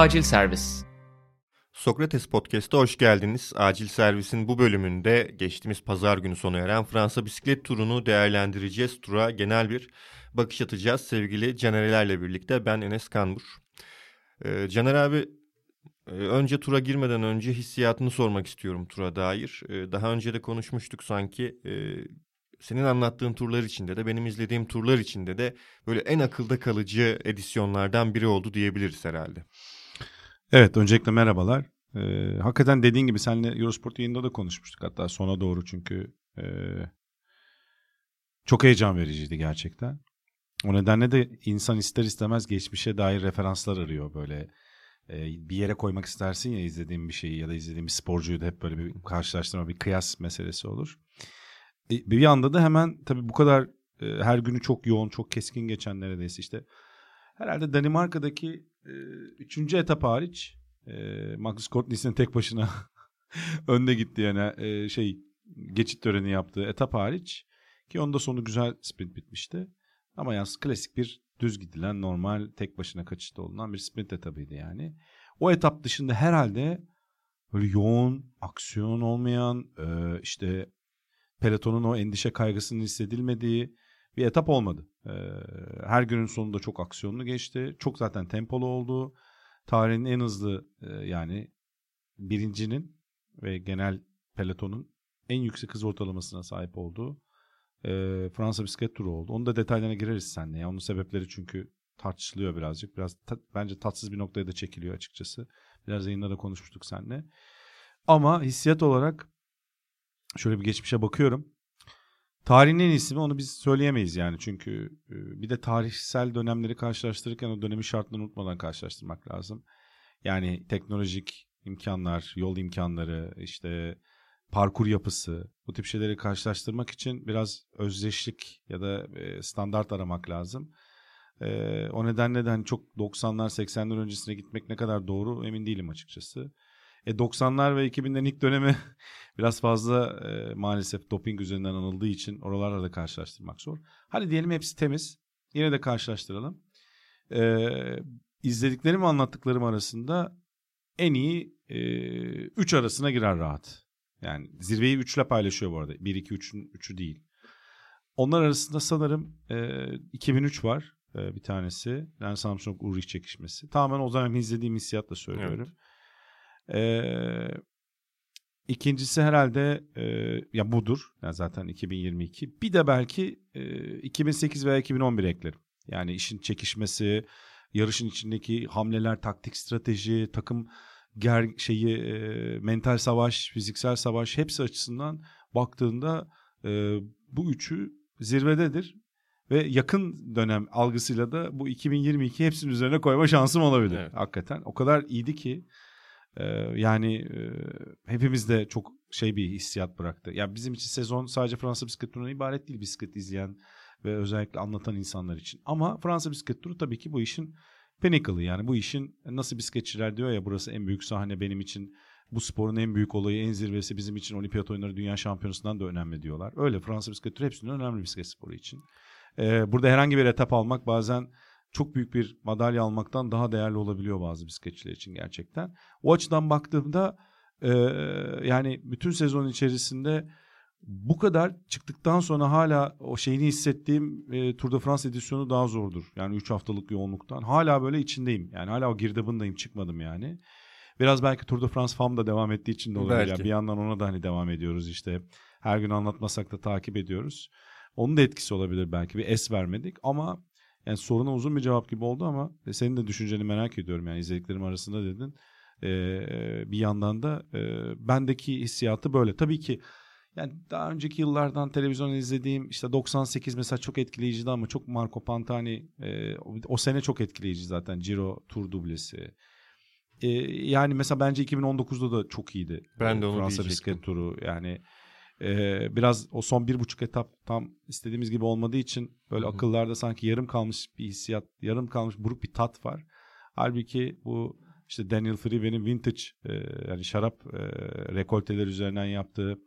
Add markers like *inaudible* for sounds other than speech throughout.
Acil Servis. Sokrates Podcast'a hoş geldiniz. Acil Servis'in bu bölümünde geçtiğimiz pazar günü sona eren Fransa bisiklet turunu değerlendireceğiz. Tura genel bir bakış atacağız sevgili Canerelerle birlikte. Ben Enes Kanbur. Ee, Caner abi e, önce tura girmeden önce hissiyatını sormak istiyorum tura dair. Ee, daha önce de konuşmuştuk sanki. E, senin anlattığın turlar içinde de benim izlediğim turlar içinde de böyle en akılda kalıcı edisyonlardan biri oldu diyebiliriz herhalde. Evet öncelikle merhabalar. Ee, hakikaten dediğin gibi seninle Eurosport yayında da konuşmuştuk hatta sona doğru çünkü e, çok heyecan vericiydi gerçekten. O nedenle de insan ister istemez geçmişe dair referanslar arıyor böyle. E, bir yere koymak istersin ya izlediğin bir şeyi ya da izlediğin bir sporcuyu da hep böyle bir karşılaştırma bir kıyas meselesi olur. E, bir anda da hemen tabii bu kadar e, her günü çok yoğun çok keskin geçen neredeyse işte herhalde Danimarka'daki e, üçüncü etap hariç e, Magnus Kort Nielsen tek başına *laughs* önde gitti yani e, şey geçit töreni yaptığı etap hariç ki onda sonu güzel sprint bitmişti. Ama yalnız klasik bir düz gidilen normal tek başına kaçışta olunan bir sprint etabıydı yani. O etap dışında herhalde böyle yoğun, aksiyon olmayan, e, işte pelotonun o endişe kaygısının hissedilmediği bir etap olmadı. E, her günün sonunda çok aksiyonlu geçti. Çok zaten tempolu oldu. Tarihin en hızlı e, yani birincinin ve genel pelotonun en yüksek hız ortalamasına sahip olduğu e, Fransa bisiklet turu oldu. Onun da detaylarına gireriz seninle. Ya. Onun sebepleri çünkü tartışılıyor birazcık. Biraz ta, bence tatsız bir noktaya da çekiliyor açıkçası. Biraz yayında da konuşmuştuk seninle. Ama hissiyat olarak şöyle bir geçmişe bakıyorum. Tarihin en iyisi onu biz söyleyemeyiz yani. Çünkü bir de tarihsel dönemleri karşılaştırırken o dönemin şartlarını unutmadan karşılaştırmak lazım. Yani teknolojik imkanlar, yol imkanları, işte parkur yapısı bu tip şeyleri karşılaştırmak için biraz özdeşlik ya da standart aramak lazım. o nedenle de hani çok 90'lar 80'ler öncesine gitmek ne kadar doğru emin değilim açıkçası. E 90'lar ve 2000'lerin ilk dönemi *laughs* biraz fazla e, maalesef doping üzerinden anıldığı için oralarla da karşılaştırmak zor. Hadi diyelim hepsi temiz. Yine de karşılaştıralım. E, izlediklerim anlattıklarım arasında en iyi 3 e, arasına girer rahat. Yani zirveyi 3 ile paylaşıyor bu arada. 1 2 3'ün 3'ü değil. Onlar arasında sanırım e, 2003 var e, bir tanesi. Lance Armstrong Ulrich çekişmesi. Tamamen o zaman izlediğim hissiyatla söylüyorum. Evet. Ee, ikincisi herhalde e, ya budur. Yani zaten 2022. Bir de belki e, 2008 veya 2011 eklerim. Yani işin çekişmesi, yarışın içindeki hamleler, taktik strateji, takım ger şeyi, e, mental savaş, fiziksel savaş hepsi açısından baktığında e, bu üçü zirvededir ve yakın dönem algısıyla da bu 2022 hepsinin üzerine koyma şansım olabilir. Evet. Hakikaten o kadar iyiydi ki yani e, hepimiz de çok şey bir hissiyat bıraktı. Ya bizim için sezon sadece Fransa bisiklet turundan ibaret değil bisiklet izleyen ve özellikle anlatan insanlar için. Ama Fransa bisiklet turu tabii ki bu işin pinnacle'ı yani bu işin nasıl bisikletçiler diyor ya burası en büyük sahne benim için bu sporun en büyük olayı, en zirvesi bizim için olimpiyat oyunları, dünya şampiyonasından da önemli diyorlar. Öyle Fransa bisiklet turu hepsinden önemli bisiklet sporu için. Ee, burada herhangi bir etap almak bazen çok büyük bir madalya almaktan daha değerli olabiliyor bazı bisikletçiler için gerçekten. O açıdan baktığımda e, yani bütün sezon içerisinde bu kadar çıktıktan sonra hala o şeyini hissettiğim e, Tour de France edisyonu daha zordur. Yani 3 haftalık yoğunluktan. Hala böyle içindeyim. Yani hala o girdabındayım çıkmadım yani. Biraz belki Tour de France FAM da devam ettiği için de olabilir. Yani bir yandan ona da hani devam ediyoruz işte. Her gün anlatmasak da takip ediyoruz. Onun da etkisi olabilir belki. Bir es vermedik ama yani soruna uzun bir cevap gibi oldu ama senin de düşünceni merak ediyorum yani izlediklerim arasında dedin. Ee, bir yandan da e, bendeki hissiyatı böyle. Tabii ki yani daha önceki yıllardan televizyon izlediğim işte 98 mesela çok etkileyiciydi ama çok Marco Pantani e, o, sene çok etkileyici zaten Giro Tour dublesi. E, yani mesela bence 2019'da da çok iyiydi. Ben de onu Fransa bisiklet turu yani ee, biraz o son bir buçuk etap tam istediğimiz gibi olmadığı için böyle Hı-hı. akıllarda sanki yarım kalmış bir hissiyat, yarım kalmış buruk bir tat var. Halbuki bu işte Daniel Freeman'in vintage e, yani şarap e, rekolteler üzerinden yaptığı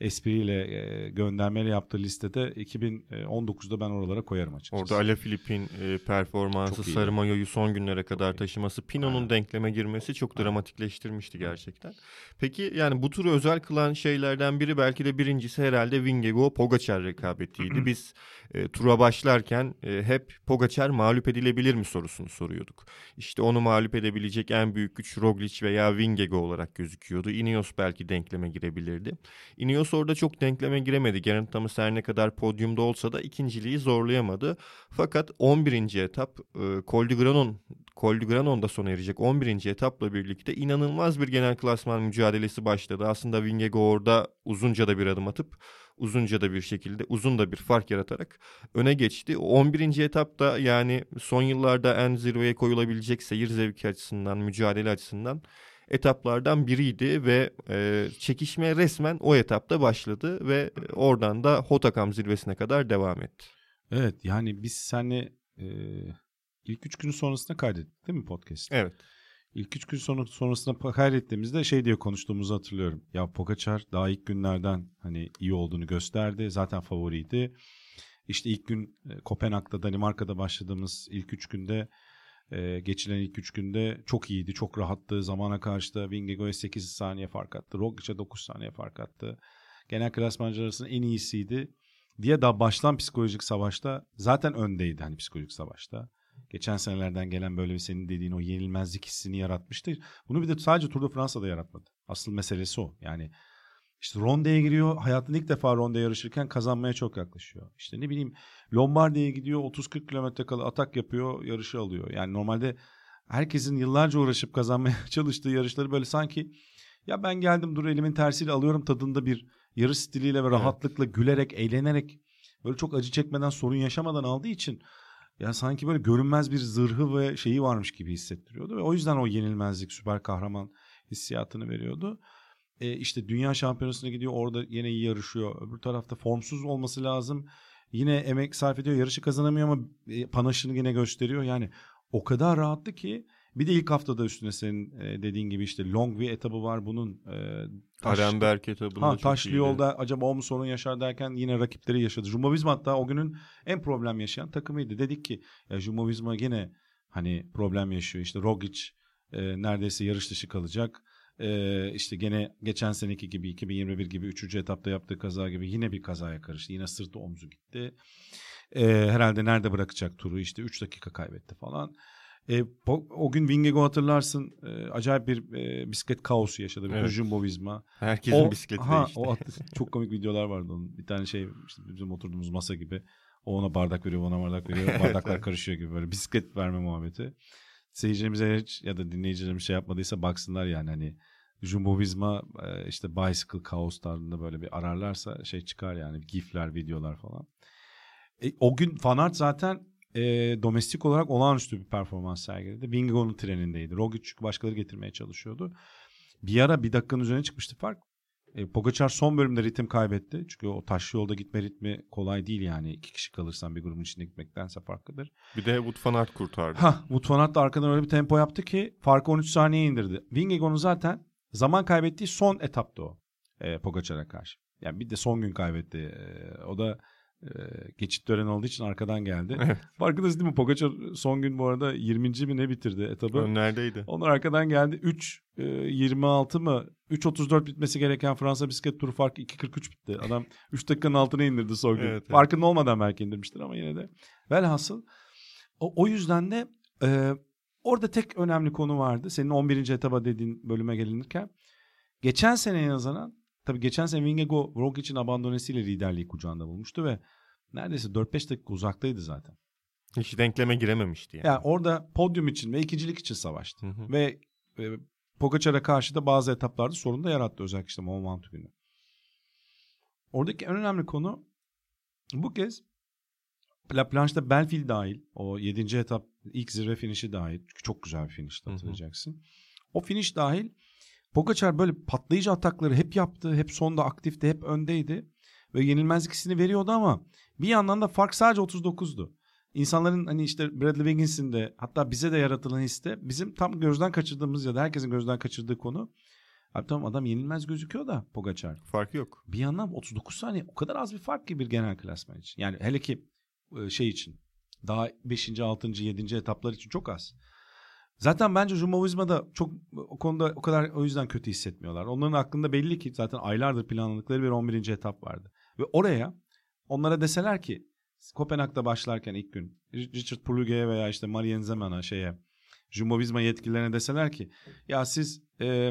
espriyle e, göndermeyle yaptığı listede 2019'da ben oralara koyarım açıkçası. Orada Ale Filip'in e, performansı sarı mayoyu son günlere kadar taşıması Pino'nun denkleme girmesi çok dramatikleştirmişti gerçekten. Peki yani bu turu özel kılan şeylerden biri belki de birincisi herhalde Vingego Pogacar rekabetiydi. *clears throat* Biz e, tura başlarken e, hep Pogacar mağlup edilebilir mi sorusunu soruyorduk. İşte onu mağlup edebilecek en büyük güç Roglic veya Vingego olarak gözüküyordu. Ineos belki denkleme girebilirdi. Ineos orada çok denkleme giremedi. Geraint Thomas her ne kadar podyumda olsa da ikinciliği zorlayamadı. Fakat 11. etap e, Col de Granon Col de Granon'da sona erecek 11. etapla birlikte inanılmaz bir genel klasman mücadelesi başladı. Aslında Vingego orada uzunca da bir adım atıp uzunca da bir şekilde uzun da bir fark yaratarak öne geçti. 11. etapta yani son yıllarda en zirveye koyulabilecek seyir zevki açısından, mücadele açısından etaplardan biriydi ve e, çekişme resmen o etapta başladı ve oradan da Hotakam zirvesine kadar devam etti. Evet yani biz seninle e, ilk üç gün sonrasında kaydettik değil mi podcast? Evet. İlk üç gün sonra, sonrasında kaydettiğimizde şey diye konuştuğumuzu hatırlıyorum. Ya Pogacar daha ilk günlerden hani iyi olduğunu gösterdi. Zaten favoriydi. İşte ilk gün e, Kopenhag'da Danimarka'da başladığımız ilk üç günde e, geçilen ilk üç günde çok iyiydi. Çok rahattı. Zamana karşı da Vingegaard'a 8 saniye fark attı. Roglic'e 9 saniye fark attı. Genel klasmancı arasında en iyisiydi diye daha baştan psikolojik savaşta zaten öndeydi hani psikolojik savaşta geçen senelerden gelen böyle bir senin dediğin o yenilmezlik hissini yaratmıştı. Bunu bir de sadece Tour de Fransa'da yaratmadı. Asıl meselesi o. Yani işte Ronde'ye giriyor. Hayatında ilk defa Ronde yarışırken kazanmaya çok yaklaşıyor. İşte ne bileyim Lombardi'ye gidiyor. 30-40 kilometre kala atak yapıyor. Yarışı alıyor. Yani normalde herkesin yıllarca uğraşıp kazanmaya *laughs* çalıştığı yarışları böyle sanki ya ben geldim dur elimin tersiyle alıyorum tadında bir yarış stiliyle ve rahatlıkla evet. gülerek, eğlenerek böyle çok acı çekmeden sorun yaşamadan aldığı için ya sanki böyle görünmez bir zırhı ve şeyi varmış gibi hissettiriyordu ve o yüzden o yenilmezlik süper kahraman hissiyatını veriyordu. E işte dünya şampiyonasına gidiyor orada yine iyi yarışıyor. Öbür tarafta formsuz olması lazım. Yine emek sarf ediyor. Yarışı kazanamıyor ama e, panaşını yine gösteriyor. Yani o kadar rahattı ki bir de ilk haftada üstüne senin e, dediğin gibi işte long bir etabı var bunun. E, taş, Arenberg etabında ha, Taşlı yolda acaba o mu sorun yaşar derken yine rakipleri yaşadı. Jumbo Visma hatta o günün en problem yaşayan takımıydı. Dedik ki ya Jumbo Visma yine hani problem yaşıyor. İşte Rogic e, neredeyse yarış dışı kalacak. Ee, işte gene geçen seneki gibi 2021 gibi 3. etapta yaptığı kaza gibi yine bir kazaya karıştı. Yine sırtı omzu gitti. Ee, herhalde nerede bırakacak turu işte 3 dakika kaybetti falan. E, o gün Vingego hatırlarsın e, acayip bir e, bisiklet kaosu yaşadı. Bir evet. Jumbo Visma. Herkesin o, bisikleti ha, değişti. O çok komik videolar vardı onun. Bir tane şey işte bizim oturduğumuz masa gibi. O ona bardak veriyor, ona bardak veriyor. *laughs* Bardaklar karışıyor gibi böyle bisiklet verme muhabbeti. Seyircilerimize hiç ya da dinleyicilerimiz şey yapmadıysa baksınlar yani hani Jumbo Visma e, işte Bicycle Chaos tarzında böyle bir ararlarsa şey çıkar yani gifler, videolar falan. E, o gün Fanart zaten e, domestik olarak olağanüstü bir performans sergiledi. Vingegaard'ın trenindeydi. Roglic çünkü başkaları getirmeye çalışıyordu. Bir ara bir dakikanın üzerine çıkmıştı fark. E, Pogacar son bölümde ritim kaybetti. Çünkü o taşlı yolda gitme ritmi kolay değil yani. iki kişi kalırsan bir grubun içinde gitmektense farklıdır. Bir de Wout van Aert kurtardı. Ha, Wout van Aert da arkadan öyle bir tempo yaptı ki farkı 13 saniye indirdi. Vingegaard'ın zaten zaman kaybettiği son etaptı o. E, Pogacar'a karşı. Yani bir de son gün kaybetti. E, o da e, geçit töreni olduğu için arkadan geldi. Evet. Farkındasın değil mi? Pogacar son gün bu arada 20. mi ne bitirdi etabı? Önlerdeydi. Onlar arkadan geldi. 3 e, 26 mı? 3.34 bitmesi gereken Fransa bisiklet turu farkı 2.43 bitti. Adam 3 dakikanın altına indirdi son gün. Evet, Farkında evet. olmadan belki indirmiştir ama yine de. Velhasıl o, o yüzden de e, orada tek önemli konu vardı. Senin 11. etaba dediğin bölüme gelinirken. Geçen seneye nazaran Tabii geçen sene Vingego Rogic'in abandonesiyle liderliği kucağında bulmuştu ve neredeyse 4-5 dakika uzaktaydı zaten. Hiç denkleme girememişti yani. Yani orada podyum için ve ikincilik için savaştı. Hı hı. Ve e, Pogacar'a karşı da bazı etaplarda sorun da yarattı özellikle işte Mont günü. Oradaki en önemli konu bu kez La Planche'da Belfield dahil o 7. etap ilk zirve finişi dahil çok güzel bir finişti hatırlayacaksın. Hı hı. O finish dahil Pogacar böyle patlayıcı atakları hep yaptı. Hep sonda aktifti, hep öndeydi. Ve yenilmezlik hissini veriyordu ama bir yandan da fark sadece 39'du. İnsanların hani işte Bradley Wiggins'in de hatta bize de yaratılan hisse bizim tam gözden kaçırdığımız ya da herkesin gözden kaçırdığı konu Abi tamam adam yenilmez gözüküyor da Pogacar. Fark yok. Bir yandan 39 saniye o kadar az bir fark ki bir genel klasman için. Yani hele ki şey için daha 5. 6. 7. etaplar için çok az. Zaten bence Jumbo-Visma'da çok o konuda o kadar o yüzden kötü hissetmiyorlar. Onların aklında belli ki zaten aylardır planladıkları bir 11. etap vardı. Ve oraya onlara deseler ki Kopenhag'da başlarken ilk gün Richard Puluge'ye veya işte Marien Zeman'a şeye Jumbo-Visma yetkililerine deseler ki ya siz e,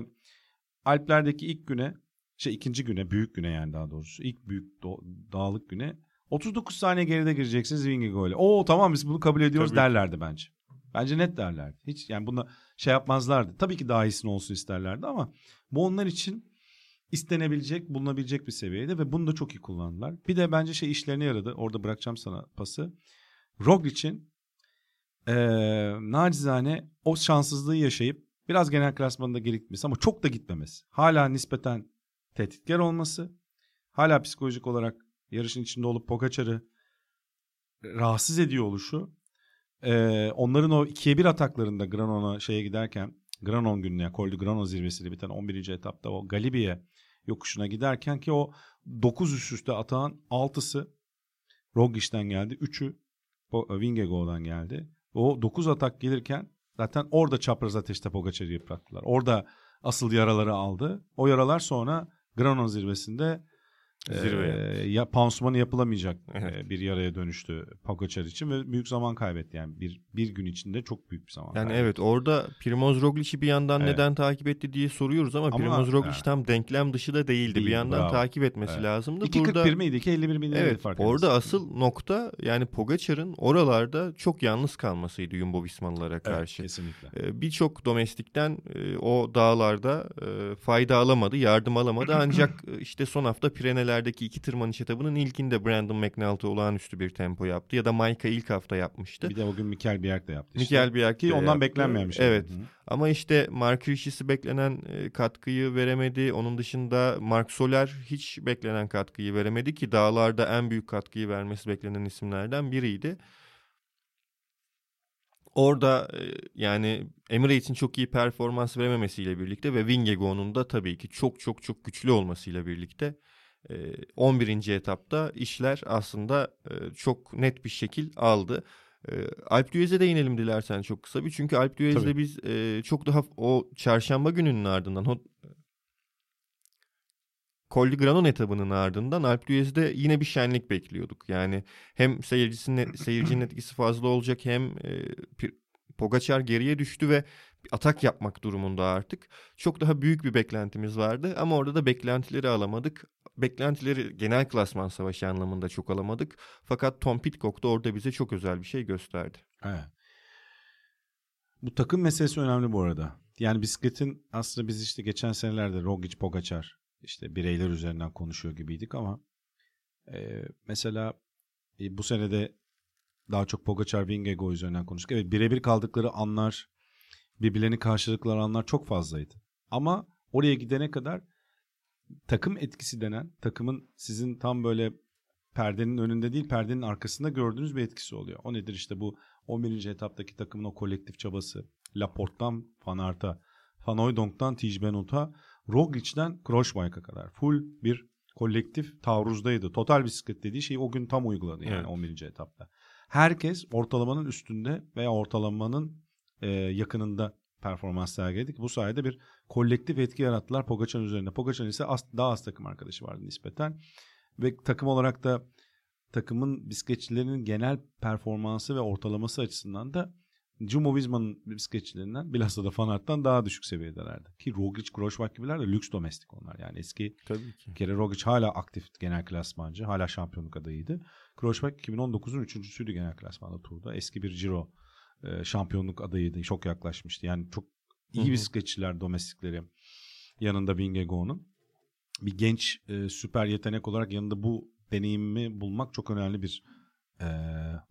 Alplerdeki ilk güne şey ikinci güne büyük güne yani daha doğrusu ilk büyük dağlık güne 39 saniye geride gireceksiniz Vingegaard ile. Oo tamam biz bunu kabul ediyoruz Tabii. derlerdi bence. Bence net derlerdi. Hiç yani buna şey yapmazlardı. Tabii ki daha iyisini olsun isterlerdi ama bu onlar için istenebilecek, bulunabilecek bir seviyede ve bunu da çok iyi kullandılar. Bir de bence şey işlerine yaradı. Orada bırakacağım sana pası. Roglic'in ee, nacizane o şanssızlığı yaşayıp biraz genel klasmanda geri gitmesi ama çok da gitmemesi. Hala nispeten tehditkar olması. Hala psikolojik olarak yarışın içinde olup Pogacar'ı rahatsız ediyor oluşu ee, onların o ikiye bir ataklarında Granon'a şeye giderken Granon gününe yani Col de Granon zirvesiyle biten 11. etapta o Galibiye yokuşuna giderken ki o 9 üst üste atağın 6'sı Roglic'ten geldi. 3'ü Vingegaard'dan geldi. O 9 atak gelirken zaten orada çapraz ateşte Pogacar'ı yıprattılar. Orada asıl yaraları aldı. O yaralar sonra Granon zirvesinde Zirveye. E, ya pansumanı yapılamayacak *laughs* evet. bir yaraya dönüştü Pogacar için ve büyük zaman kaybetti yani bir bir gün içinde çok büyük bir zaman. Yani kaybetti. evet orada Primoz Roglic'i bir yandan evet. neden takip etti diye soruyoruz ama, ama Primoz Roglic evet. tam denklem dışı da değildi. Değil, bir yandan bravo. takip etmesi evet. lazımdı. 2.41 miydi? 2.51 miydi? Evet. Fark orada edilsin. asıl nokta yani Pogacar'ın oralarda çok yalnız kalmasıydı Jumbo Vismalılara karşı. Evet, kesinlikle. Ee, Birçok domestikten e, o dağlarda e, fayda alamadı, yardım alamadı *clears throat* ancak e, işte son hafta Pireneler Alplerdeki iki tırmanış etabının ilkinde Brandon McNulty olağanüstü bir tempo yaptı. Ya da Maika ilk hafta yapmıştı. Bir de bugün Mikel Bjerg de yaptı. Işte. Mikel Bjerg Ki ondan yaptı. beklenmeyen bir şey. Evet. Hı. Ama işte Mark Richis'i beklenen e, katkıyı veremedi. Onun dışında Mark Soler hiç beklenen katkıyı veremedi ki dağlarda en büyük katkıyı vermesi beklenen isimlerden biriydi. Orada e, yani Emirates'in çok iyi performans verememesiyle birlikte ve Vingegaard'un da tabii ki çok çok çok güçlü olmasıyla birlikte 11. etapta işler aslında çok net bir şekil aldı. Alp Düez'e değinelim dilersen çok kısa bir. Çünkü Alp Düez'de biz çok daha o çarşamba gününün ardından o Col Granon etabının ardından Alp Düez'de yine bir şenlik bekliyorduk. Yani hem seyircisinin seyircinin etkisi fazla olacak hem e, Pogacar geriye düştü ve atak yapmak durumunda artık. Çok daha büyük bir beklentimiz vardı ama orada da beklentileri alamadık beklentileri genel klasman savaşı anlamında çok alamadık. Fakat Tom Pitcock da orada bize çok özel bir şey gösterdi. Evet. Bu takım meselesi önemli bu arada. Yani bisikletin aslında biz işte geçen senelerde Roglic, Pogacar işte bireyler üzerinden konuşuyor gibiydik ama e, mesela e, bu senede daha çok Pogacar, Vingegaard üzerinden konuştuk. Evet birebir kaldıkları anlar, birbirlerini karşılıkları anlar çok fazlaydı. Ama oraya gidene kadar takım etkisi denen takımın sizin tam böyle perdenin önünde değil perdenin arkasında gördüğünüz bir etkisi oluyor. O nedir işte bu 11. etaptaki takımın o kolektif çabası. Laporte'dan Van Aert'a, Van Hooydonk'tan Tiege Benot'a, Roglic'den Krooswijk'a kadar full bir kolektif taarruzdaydı. Total bisiklet dediği şeyi o gün tam uyguladı yani evet. 11. etapta. Herkes ortalamanın üstünde veya ortalamanın e, yakınında performans sergiledik. Bu sayede bir kolektif etki yarattılar Pogacar'ın üzerinde. Pogacar ise az, daha az takım arkadaşı vardı nispeten. Ve takım olarak da takımın bisikletçilerinin genel performansı ve ortalaması açısından da Jumbo Visma'nın bisikletçilerinden bilhassa da Fanart'tan daha düşük seviyedelerdi. Ki Roglic, Krooswijk gibiler de lüks domestik onlar. Yani eski Tabii ki. kere Roglic hala aktif genel klasmancı. Hala şampiyonluk adayıydı. Krooswijk 2019'un üçüncüsüydü genel klasmanda turda. Eski bir Giro e, şampiyonluk adayıydı. Çok yaklaşmıştı. Yani çok iyi Hı-hı. bisikletçiler domestikleri yanında Vingegaard'un. Bir genç e, süper yetenek olarak yanında bu deneyimi bulmak çok önemli bir e,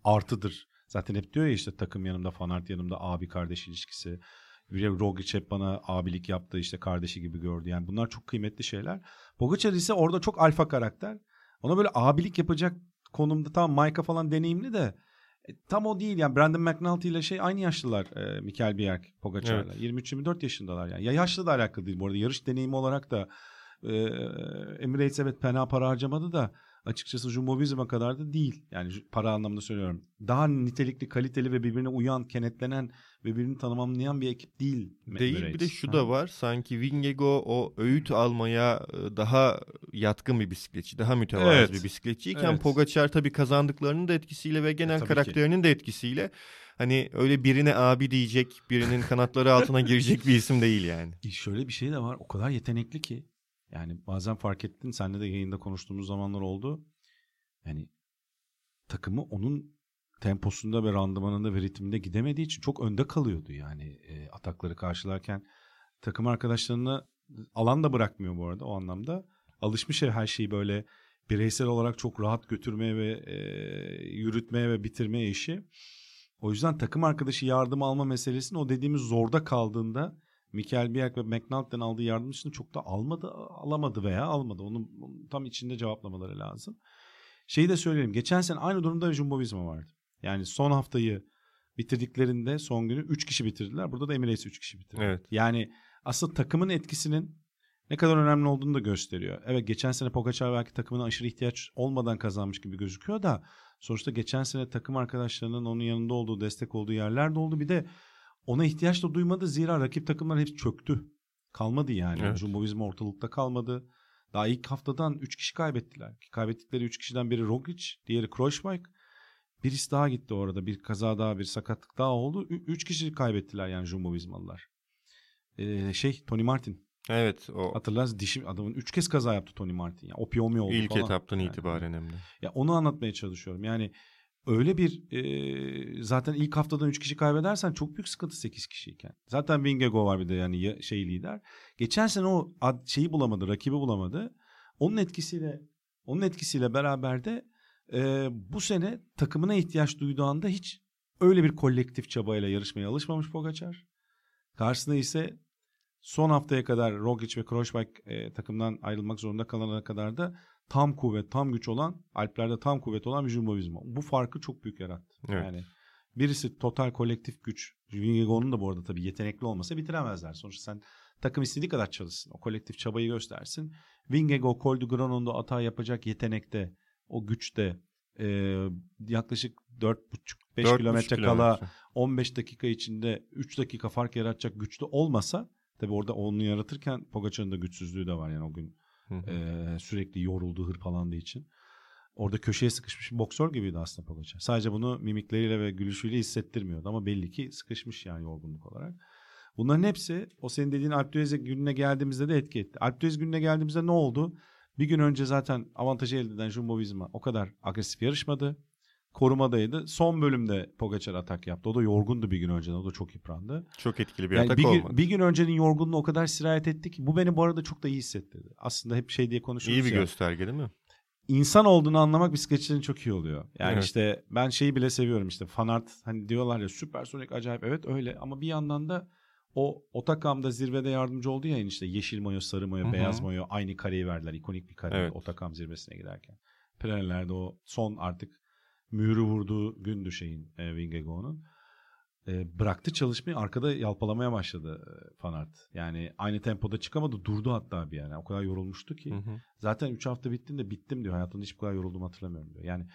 artıdır. Zaten hep diyor ya işte takım yanımda, fanart yanımda, abi kardeş ilişkisi. Roglic hep bana abilik yaptı işte kardeşi gibi gördü. Yani bunlar çok kıymetli şeyler. Pogacar ise orada çok alfa karakter. Ona böyle abilik yapacak konumda tamam Mayka falan deneyimli de E, tam o değil yani Brandon McNulty ile şey aynı yaşlılar e, Mikael Bierk Pogacar'la. Evet. 23-24 yaşındalar yani. Ya yaşlı da alakalı değil bu arada. Yarış deneyimi olarak da e, Emirates evet fena para harcamadı da açıkçası Jumbo Visma kadar da değil. Yani para anlamında söylüyorum. Daha nitelikli, kaliteli ve birbirine uyan, kenetlenen ve birbirini tanımlayan bir ekip değil. Değil bir de Emirates. şu Ha. da var. Sanki Wingego o öğüt almaya e, daha yatkın bir bisikletçi, daha mütevazı Evet. bir bisikletçiyken Evet. Pogacar tabii kazandıklarının da etkisiyle ve genel ki. karakterinin de etkisiyle hani öyle birine abi diyecek, birinin kanatları altına girecek bir isim değil yani. E şöyle bir şey de var. O kadar yetenekli ki. Yani bazen fark ettin. Seninle de yayında konuştuğumuz zamanlar oldu. Yani takımı onun temposunda ve randımanında ve ritminde gidemediği için çok önde kalıyordu. Yani e, atakları karşılarken takım arkadaşlarına alan da bırakmıyor bu arada o anlamda. Alışmış her şeyi böyle bireysel olarak çok rahat götürmeye ve e, yürütmeye ve bitirmeye işi. O yüzden takım arkadaşı yardım alma meselesini o dediğimiz zorda kaldığında Mikael Biak ve McNulty'den aldığı yardım dışında çok da almadı, alamadı veya almadı. Onun, onun tam içinde cevaplamaları lazım. Şeyi de söyleyelim. Geçen sene aynı durumda Jumbo Visma vardı. Yani son haftayı bitirdiklerinde son günü 3 kişi bitirdiler. Burada da Emirates 3 kişi bitirdi. Evet. Yani aslında takımın etkisinin ne kadar önemli olduğunu da gösteriyor. Evet geçen sene Pogacar belki takımına aşırı ihtiyaç olmadan kazanmış gibi gözüküyor da sonuçta geçen sene takım arkadaşlarının onun yanında olduğu, destek olduğu yerler de oldu. Bir de ona ihtiyaç da duymadı zira rakip takımlar hepsi çöktü. Kalmadı yani. Evet. Jumbo Visma ortalıkta kalmadı. Daha ilk haftadan 3 kişi kaybettiler. Kaybettikleri 3 kişiden biri Roglic, diğeri Kreuzweig. Birisi daha gitti orada. Bir kaza daha, bir sakatlık daha oldu. 3 kişi kaybettiler yani Jumbo Vismalılar. Ee, şey Tony Martin. Evet o Hatırlarsın dişim adamın 3 kez kaza yaptı Tony Martin. Yani opiomi oldu ilk falan. etaptan Yani. itibaren hem de. Ya onu anlatmaya çalışıyorum. Yani öyle bir e, zaten ilk haftadan 3 kişi kaybedersen çok büyük sıkıntı 8 kişiyken. Zaten Wingego var bir de yani ya- şey lider. Geçen sene o ad- şeyi bulamadı, rakibi bulamadı. Onun etkisiyle onun etkisiyle beraber de e, bu sene takımına ihtiyaç duyduğu anda hiç öyle bir kolektif çabayla yarışmaya alışmamış Pogacar. Karşısında ise son haftaya kadar Roglic ve Kreuzweig e, takımdan ayrılmak zorunda kalana kadar da tam kuvvet, tam güç olan, Alplerde tam kuvvet olan bir Jumbo Visma. Bu farkı çok büyük yarattı. Evet. Yani birisi total kolektif güç. Vingegaard'un da bu arada tabii yetenekli olmasa bitiremezler. Sonuçta sen takım istediği kadar çalışsın. O kolektif çabayı göstersin. Vingegaard, Col Granon'da hata yapacak yetenekte, o güçte e, yaklaşık 4,5-5 Dört kilometre kala kilometre. 15 dakika içinde 3 dakika fark yaratacak güçlü olmasa tabii orada onu yaratırken Pogacar'ın da güçsüzlüğü de var yani o gün Hı hı. e, sürekli yoruldu, hırpalandığı için. Orada köşeye sıkışmış bir boksör gibiydi aslında Pogacar. Sadece bunu mimikleriyle ve gülüşüyle hissettirmiyordu ama belli ki sıkışmış yani yorgunluk olarak. Bunların hepsi o senin dediğin Alp gününe geldiğimizde de etki etti. Alp gününe geldiğimizde ne oldu? Bir gün önce zaten avantajı elde eden Jumbo Visma o kadar agresif yarışmadı. Korumadaydı. Son bölümde Pogacar atak yaptı. O da yorgundu bir gün önceden. O da çok yıprandı. Çok etkili bir Yani atak bir, olmadı. gün, bir gün öncenin yorgunluğu o kadar sirayet etti ki bu beni bu arada çok da iyi hissettirdi. Aslında hep şey diye konuşuyoruz İyi bir ya. gösterge değil mi? İnsan olduğunu anlamak bisikletçilerin çok iyi oluyor. Yani Evet. işte ben şeyi bile seviyorum işte fanart hani diyorlar ya süpersonik acayip evet öyle ama bir yandan da o Otakam'da zirvede yardımcı oldu ya işte yeşil mayo, sarı mayo, Hı hı. beyaz mayo aynı kareyi verdiler. ikonik bir kare Evet. Otakam zirvesine giderken. Pirelli'lerde o son artık mührü vurduğu gündü şeyin e, Vingegaard'un. E, bıraktı çalışmayı arkada yalpalamaya başladı e, Fanart. Yani aynı tempoda çıkamadı durdu hatta bir yani. O kadar yorulmuştu ki. Hı hı. Zaten 3 hafta bittiğinde bittim diyor. Hayatımda hiç bu kadar yorulduğumu hatırlamıyorum diyor. Yani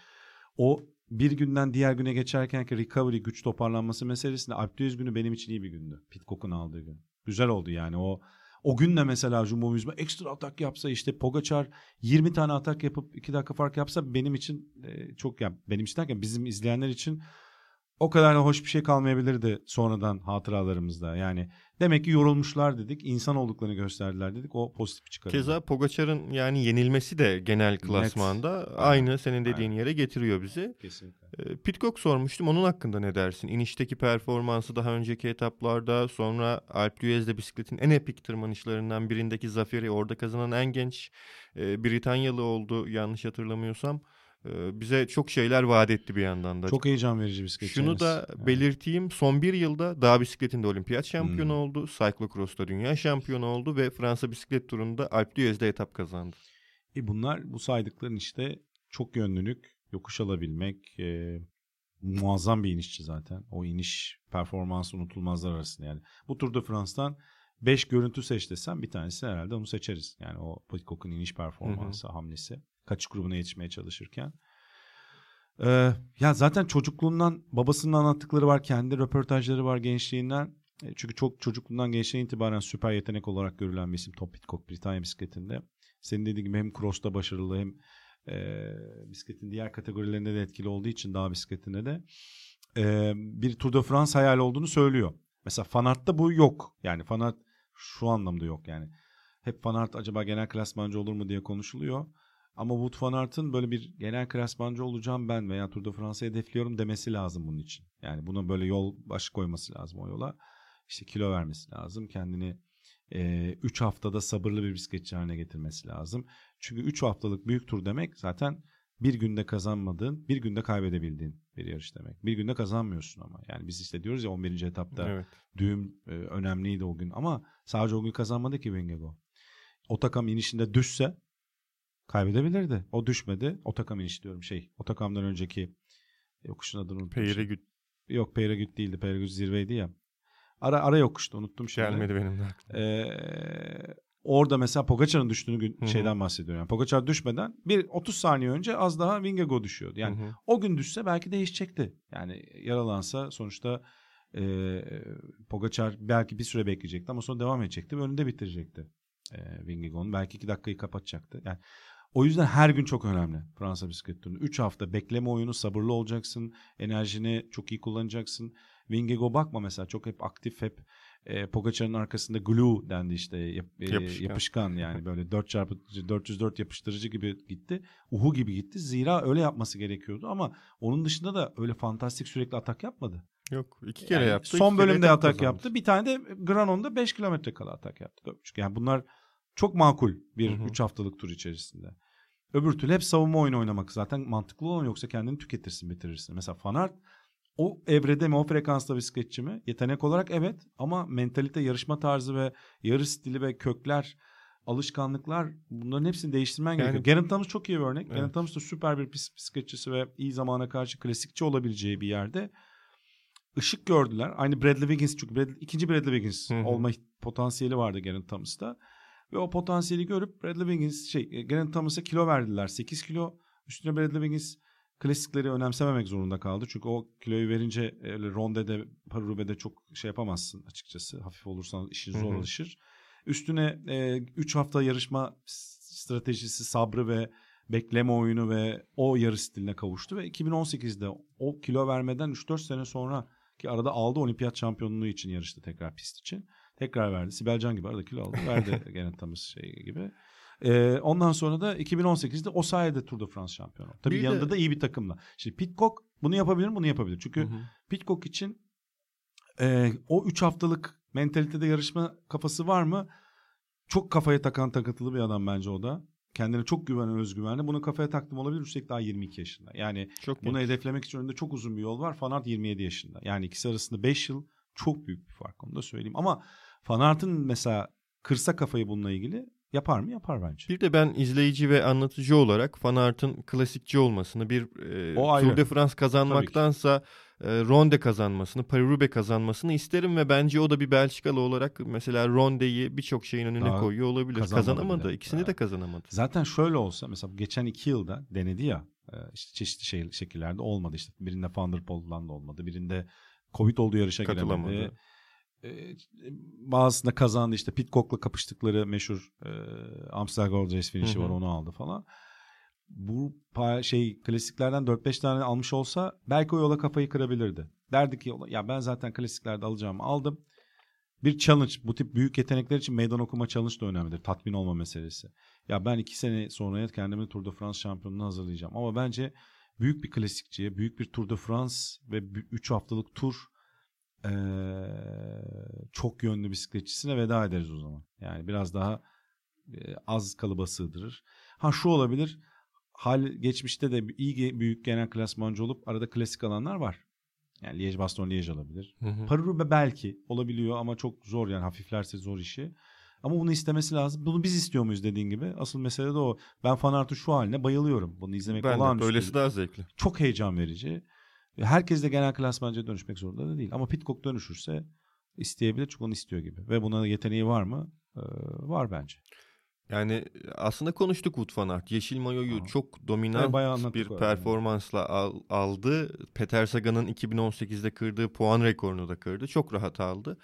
o bir günden diğer güne geçerkenki recovery, güç toparlanması meselesinde Alp günü benim için iyi bir gündü. Pitcock'un aldığı gün. Güzel oldu yani o o gün de mesela Jumbo Visma ekstra atak yapsa işte Pogacar 20 tane atak yapıp 2 dakika fark yapsa benim için e, çok ya benim için derken bizim izleyenler için o kadar da hoş bir şey kalmayabilirdi sonradan hatıralarımızda. Yani demek ki yorulmuşlar dedik, insan olduklarını gösterdiler dedik. O pozitif çıkarım. Keza Pogacar'ın yani yenilmesi de genel klasmanda aynı senin dediğin yere getiriyor bizi. kesinlikle. Ee, Pitcock sormuştum. Onun hakkında ne dersin? İnişteki performansı daha önceki etaplarda sonra Alp d'Huez'de bisikletin en epik tırmanışlarından birindeki zaferi orada kazanan en genç e, Britanyalı oldu yanlış hatırlamıyorsam. Ee, bize çok şeyler vaat etti bir yandan da. Çok heyecan verici bisiklet. Şunu da Yani. belirteyim. Son bir yılda dağ bisikletinde olimpiyat şampiyonu Hmm. oldu. Cyclocross'ta dünya şampiyonu oldu ve Fransa bisiklet turunda Alp d'Huez'de etap kazandı. E bunlar bu saydıkların işte çok yönlülük, yokuş alabilmek, e, muazzam bir inişçi zaten. O iniş performansı unutulmazlar arasında yani. Bu Tour de France'dan 5 görüntü seç desem bir tanesi herhalde onu seçeriz. Yani o Pitcock'un iniş performansı, hı hı. hamlesi. Kaç grubuna yetişmeye çalışırken. Ee, ya zaten çocukluğundan babasının anlattıkları var, kendi röportajları var gençliğinden. E, çünkü çok çocukluğundan gençliğe itibaren süper yetenek olarak görülen bir isim Tom Pitcock Britanya bisikletinde. Senin dediğin gibi hem cross'ta başarılı hem e, bisikletin diğer kategorilerinde de etkili olduğu için dağ bisikletinde de e, bir Tour de France hayal olduğunu söylüyor. Mesela Fanart'ta bu yok. Yani Fanart şu anlamda yok yani. Hep Fanart acaba genel klasmancı olur mu diye konuşuluyor. Ama Wood Van Aert'ın böyle bir genel klasmancı olacağım ben veya Tour de France'ı hedefliyorum demesi lazım bunun için. Yani buna böyle yol başı koyması lazım o yola. İşte kilo vermesi lazım. Kendini 3 e, haftada sabırlı bir bisikletçi haline getirmesi lazım. Çünkü 3 haftalık büyük tur demek zaten bir günde kazanmadığın, bir günde kaybedebildiğin bir yarış demek. Bir günde kazanmıyorsun ama. Yani biz işte diyoruz ya 11. etapta evet. düğüm e, önemliydi o gün ama sadece o gün kazanmadı ki Wingego. Otakam inişinde düşse kaybedebilirdi. O düşmedi. Otakam iniş diyorum şey. Otakam'dan önceki yokuşun adını unuttum. Peyregüt. Yok Peyregüt değildi. Peyregüt zirveydi ya. Ara ara yokuştu unuttum şimdi. Gelmedi benim de. Ee, orada mesela Pogacar'ın düştüğünü gün, Hı-hı. şeyden bahsediyorum. Yani Pogacar düşmeden bir 30 saniye önce az daha Vingego düşüyordu. Yani Hı-hı. o gün düşse belki değişecekti. Yani yaralansa sonuçta e, Pogacar belki bir süre bekleyecekti ama sonra devam edecekti ve önünde bitirecekti. E, Vingegaard'un belki iki dakikayı kapatacaktı. Yani o yüzden her gün çok önemli Fransa bisiklet turunu. 3 hafta bekleme oyunu sabırlı olacaksın. Enerjini çok iyi kullanacaksın. Vingego bakma mesela çok hep aktif hep e, Pogacar'ın arkasında glue dendi işte yap, e, yapışkan. yapışkan *laughs* yani böyle 4 çarpı 404 yapıştırıcı gibi gitti. Uhu gibi gitti. Zira öyle yapması gerekiyordu ama onun dışında da öyle fantastik sürekli atak yapmadı. Yok iki kere yani yaptı. Son bölümde atak kazanmış. yaptı. Bir tane de Granon'da 5 kilometre kala atak yaptı. Yani bunlar çok makul bir 3 haftalık tur içerisinde. Öbür türlü hep savunma oyunu oynamak zaten mantıklı olan yoksa kendini tüketirsin bitirirsin. Mesela Fanart o evrede mi o frekansta bisikletçi mi? Yetenek olarak evet ama mentalite, yarışma tarzı ve yarış stili ve kökler, alışkanlıklar bunların hepsini değiştirmen yani, gerekiyor. Geraint Thomas çok iyi bir örnek. Evet. Geraint Thomas da süper bir bisikletçisi ve iyi zamana karşı klasikçi olabileceği bir yerde ışık gördüler. Aynı Bradley Wiggins çünkü Bradley, ikinci Bradley Wiggins Hı-hı. olma potansiyeli vardı Geraint Thomas'ta. Ve o potansiyeli görüp Bradley Wiggins şey Geraint Thomas'a kilo verdiler. 8 kilo. Üstüne Bradley Wiggins klasikleri önemsememek zorunda kaldı. Çünkü o kiloyu verince öyle rondede, parurubede çok şey yapamazsın açıkçası. Hafif olursan işin zor alışır. Üstüne 3 e, hafta yarışma stratejisi, sabrı ve bekleme oyunu ve o yarış stiline kavuştu. Ve 2018'de o kilo vermeden 3-4 sene sonra ki arada aldı olimpiyat şampiyonluğu için yarıştı tekrar pist için. Tekrar verdi. Sibel Can gibi arada kilo aldı. Verdi *laughs* gene tam şey gibi. Ee, ondan sonra da 2018'de o sayede Tour de France şampiyonu. Tabii bir yanında de... da iyi bir takımla. Şimdi Pitcock bunu yapabilir mi? Bunu yapabilir. Çünkü hı hı. Pitcock için e, o 3 haftalık mentalitede yarışma kafası var mı? Çok kafaya takan takıntılı bir adam bence o da. Kendine çok güvenen, özgüvenli. Bunu kafaya taktım olabilir. Üstelik daha 22 yaşında. Yani çok bunu genç. hedeflemek için önünde çok uzun bir yol var. Fanart 27 yaşında. Yani ikisi arasında 5 yıl çok büyük bir fark. Onu da söyleyeyim. Ama Fanart'ın mesela kırsa kafayı bununla ilgili Yapar mı? Yapar bence. Bir de ben izleyici ve anlatıcı olarak Fanart'ın klasikçi olmasını, bir e, o Tour de France kazanmaktansa e, Ronde kazanmasını, Paris-Roubaix kazanmasını isterim ve bence o da bir Belçikalı olarak mesela Ronde'yi birçok şeyin önüne Daha koyuyor olabilir. Kazanamadı. Bile. İkisini Daha. de kazanamadı. Zaten şöyle olsa mesela geçen iki yılda denedi ya e, işte çeşitli şey, şekillerde olmadı işte. Birinde Van der Poel'dan da olmadı. Birinde Covid olduğu yarışa giremedi. E, bazısında kazandı işte Pitcock'la kapıştıkları meşhur e, Amstel Gold Race finişi var onu aldı falan. Bu şey klasiklerden 4-5 tane almış olsa belki o yola kafayı kırabilirdi. Derdi ki ya ben zaten klasiklerde alacağımı aldım. Bir challenge bu tip büyük yetenekler için meydan okuma challenge da önemlidir. Tatmin olma meselesi. Ya ben iki sene sonra kendimi Tour de France şampiyonluğuna hazırlayacağım. Ama bence büyük bir klasikçiye, büyük bir Tour de France ve 3 haftalık tur ee, çok yönlü bisikletçisine veda ederiz o zaman. Yani biraz daha e, az kalıba sığdırır. Ha şu olabilir. Hal geçmişte de iyi büyük genel klasmancı olup arada klasik alanlar var. Yani Liège Baston Liège alabilir. Hı belki olabiliyor ama çok zor yani hafiflerse zor işi. Ama bunu istemesi lazım. Bunu biz istiyor muyuz dediğin gibi. Asıl mesele de o. Ben fanartı şu haline bayılıyorum. Bunu izlemek ben olağanüstü. De böylesi daha zevkli. Çok heyecan verici. Herkes de genel klasmancıya dönüşmek zorunda da değil. Ama Pitcock dönüşürse isteyebilir çünkü onu istiyor gibi. Ve buna yeteneği var mı? Ee, var bence. Yani aslında konuştuk Wout van Aert. Yeşil mayoyu Aa. çok dominant evet, bir performansla al, aldı. Peter Sagan'ın 2018'de kırdığı puan rekorunu da kırdı. Çok rahat aldı.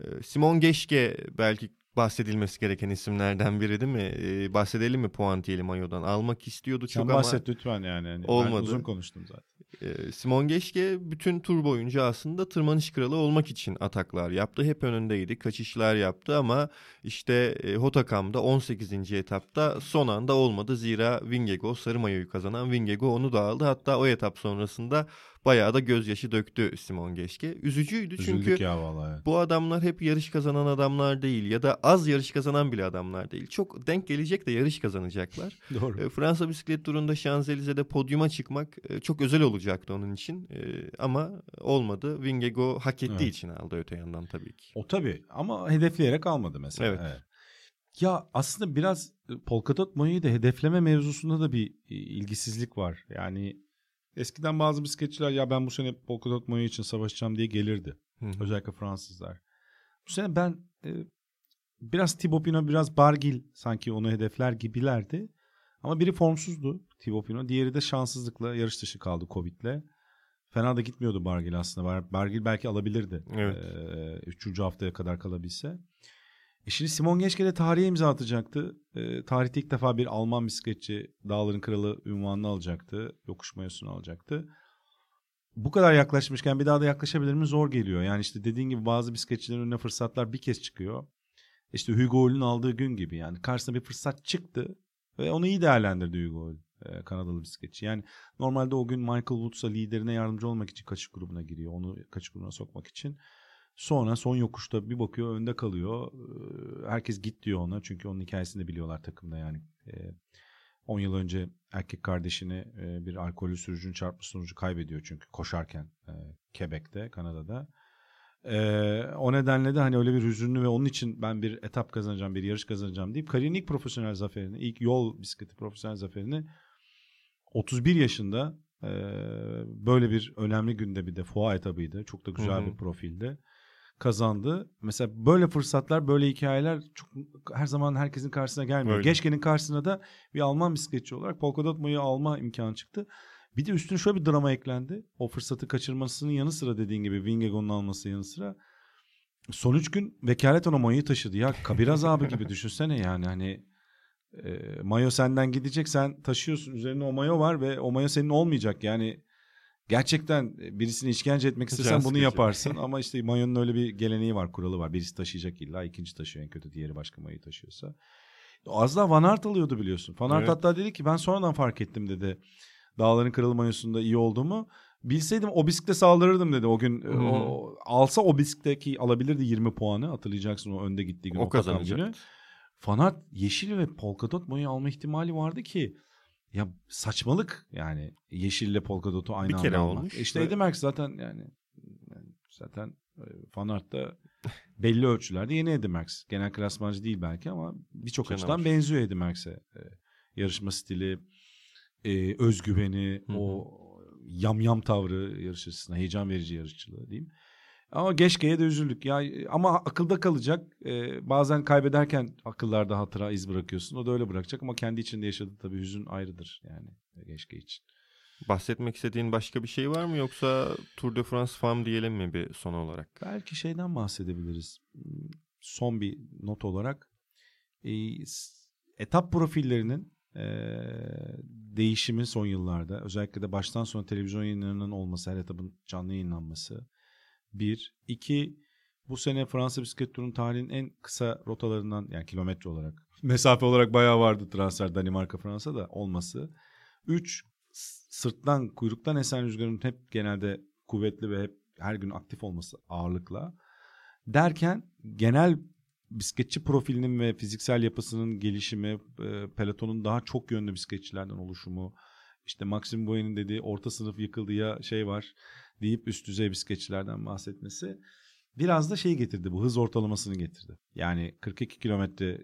Ee, Simon Geschke belki bahsedilmesi gereken isimlerden biri değil mi? Ee, bahsedelim mi Puantiyeli mayodan? Almak istiyordu çok Sen ama bahset lütfen yani. yani olmadı. Ben uzun konuştum zaten. Ee, Simon Geschke bütün tur boyunca aslında tırmanış kralı olmak için ataklar yaptı. Hep önündeydi. Kaçışlar yaptı ama işte e, Hotakam'da 18. etapta son anda olmadı. Zira Wingego sarı mayoyu kazanan Wingego onu da aldı. Hatta o etap sonrasında bayağı da gözyaşı döktü Simon Geschke. Üzücüydü Üzüldük çünkü ya vallahi. bu adamlar hep yarış kazanan adamlar değil ya da az yarış kazanan bile adamlar değil. Çok denk gelecek de yarış kazanacaklar. *laughs* Doğru. E, Fransa bisiklet turunda Şanzelize'de podyuma çıkmak e, çok özel olacaktı onun için. E, ama olmadı. Wingego hak ettiği evet. için aldı öte yandan tabii ki. O tabii ama hedefleyerek almadı mesela. Evet. Evet. Ya aslında biraz Polkadot Moya'yı da hedefleme mevzusunda da bir ilgisizlik var. Yani Eskiden bazı bisikletçiler ya ben bu sene Polkadot Moya için savaşacağım diye gelirdi. Hı-hı. Özellikle Fransızlar. Bu sene ben e, biraz Thibaut Pinot biraz Bargil sanki onu hedefler gibilerdi. Ama biri formsuzdu Thibaut Pinot. Diğeri de şanssızlıkla yarış dışı kaldı Covid'le. Fena da gitmiyordu Bargil aslında. Bargil belki alabilirdi. Evet. E, üçüncü haftaya kadar kalabilse. E şimdi Simon Geschke de tarihe imza atacaktı. E, tarihte ilk defa bir Alman bisikletçi Dağların Kralı ünvanını alacaktı. Yokuş mayosunu alacaktı. Bu kadar yaklaşmışken bir daha da yaklaşabilir mi zor geliyor. Yani işte dediğin gibi bazı bisikletçilerin önüne fırsatlar bir kez çıkıyor. İşte Hugo Hull'ün aldığı gün gibi yani karşısına bir fırsat çıktı ve onu iyi değerlendirdi Hugo Hull. E, Kanadalı bisikletçi. Yani normalde o gün Michael Woods'a liderine yardımcı olmak için kaçış grubuna giriyor. Onu kaçış grubuna sokmak için. Sonra son yokuşta bir bakıyor önde kalıyor. Herkes git diyor ona. Çünkü onun hikayesini de biliyorlar takımda yani. 10 yıl önce erkek kardeşini bir alkollü sürücünün çarpması sonucu kaybediyor çünkü koşarken Quebec'te, Kanada'da. o nedenle de hani öyle bir hüzünlü ve onun için ben bir etap kazanacağım, bir yarış kazanacağım deyip kariyerin ilk profesyonel zaferini, ilk yol bisikleti profesyonel zaferini 31 yaşında böyle bir önemli günde bir de Foğa etabıydı. Çok da güzel hı hı. bir profilde kazandı. Mesela böyle fırsatlar, böyle hikayeler çok her zaman herkesin karşısına gelmiyor. Öyle. Geçke'nin karşısına da bir Alman bisikletçi olarak Polkadot Mo'yu alma imkanı çıktı. Bir de üstüne şöyle bir drama eklendi. O fırsatı kaçırmasının yanı sıra dediğin gibi Wingegon'un alması yanı sıra son üç gün vekalet ona Mo'yu taşıdı. Ya kabir azabı gibi *laughs* düşünsene yani hani e, mayo senden gidecek sen taşıyorsun üzerine o mayo var ve o mayo senin olmayacak yani gerçekten e, birisini işkence etmek istesen bunu yaparsın *laughs* ama işte mayonun öyle bir geleneği var, kuralı var. Birisi taşıyacak illa, ikinci taşıyor en kötü, diğeri başka mayoyu taşıyorsa. Az daha Van Aert alıyordu biliyorsun. Van Aert evet. hatta dedi ki ben sonradan fark ettim dedi. Dağların Kralı mayosunda iyi olduğumu. Bilseydim o bisikle saldırırdım dedi o gün. Hmm. O, alsa o bisikletteki alabilirdi 20 puanı. Hatırlayacaksın o önde gittiği gün. O, o kazanacak. Van Aert yeşil ve polkadot mayoyu alma ihtimali vardı ki ya saçmalık yani yeşille polka dotu aynı bir kere almak. olmuş. İşte Eddie Merckx zaten yani, yani zaten e, Fanart'ta *laughs* belli ölçülerde yeni Eddie Merckx. Genel klasmancı değil belki ama birçok açıdan benziyor Eddie Merckx'e. E, yarışma stili, e, özgüveni, Hı-hı. o yamyam tavrı yarış açısından heyecan verici yarışçılığı diyeyim. Ama Geçke'ye de üzüldük. Ya ama akılda kalacak. Ee, bazen kaybederken akıllarda hatıra iz bırakıyorsun. O da öyle bırakacak ama kendi içinde yaşadığı tabii hüzün ayrıdır yani Geçke için. Bahsetmek istediğin başka bir şey var mı yoksa Tour de France Fam diyelim mi bir son olarak? Belki şeyden bahsedebiliriz. Son bir not olarak e, etap profillerinin e, değişimi son yıllarda özellikle de baştan sona televizyon yayınlarının olması, her etapın canlı yayınlanması bir. iki bu sene Fransa bisiklet turunun tarihinin en kısa rotalarından yani kilometre olarak *laughs* mesafe olarak bayağı vardı transfer Danimarka Fransa da olması. Üç sırttan kuyruktan esen rüzgarın hep genelde kuvvetli ve hep her gün aktif olması ağırlıkla derken genel bisikletçi profilinin ve fiziksel yapısının gelişimi, e, pelotonun daha çok yönlü bisikletçilerden oluşumu, işte Maxim Boyen'in dediği orta sınıf yıkıldı ya şey var deyip üst düzey bisikletçilerden bahsetmesi biraz da şey getirdi bu hız ortalamasını getirdi. Yani 42 kilometre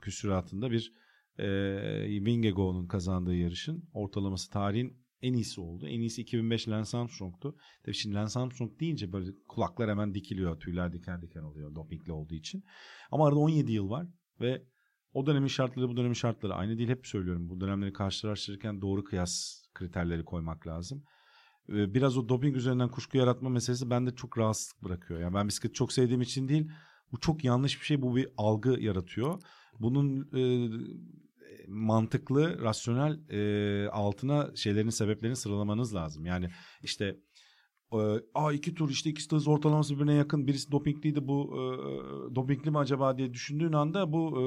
küsuratında bir e, Wingego'nun kazandığı yarışın ortalaması tarihin en iyisi oldu. En iyisi 2005 Lance Armstrong'tu. Tabii şimdi Lance Armstrong deyince böyle kulaklar hemen dikiliyor. Tüyler diken diken oluyor dopingli olduğu için. Ama arada 17 yıl var ve o dönemin şartları bu dönemin şartları aynı değil. Hep söylüyorum bu dönemleri karşılaştırırken doğru kıyas kriterleri koymak lazım. Biraz o doping üzerinden kuşku yaratma meselesi bende çok rahatsızlık bırakıyor. Yani ben bisiklet çok sevdiğim için değil bu çok yanlış bir şey. Bu bir algı yaratıyor. Bunun e, mantıklı, rasyonel e, altına şeylerin sebeplerini sıralamanız lazım. Yani işte a iki tur işte ikisi de hız ortalaması birbirine yakın. Birisi dopingliydi bu e, dopingli mi acaba diye düşündüğün anda bu e,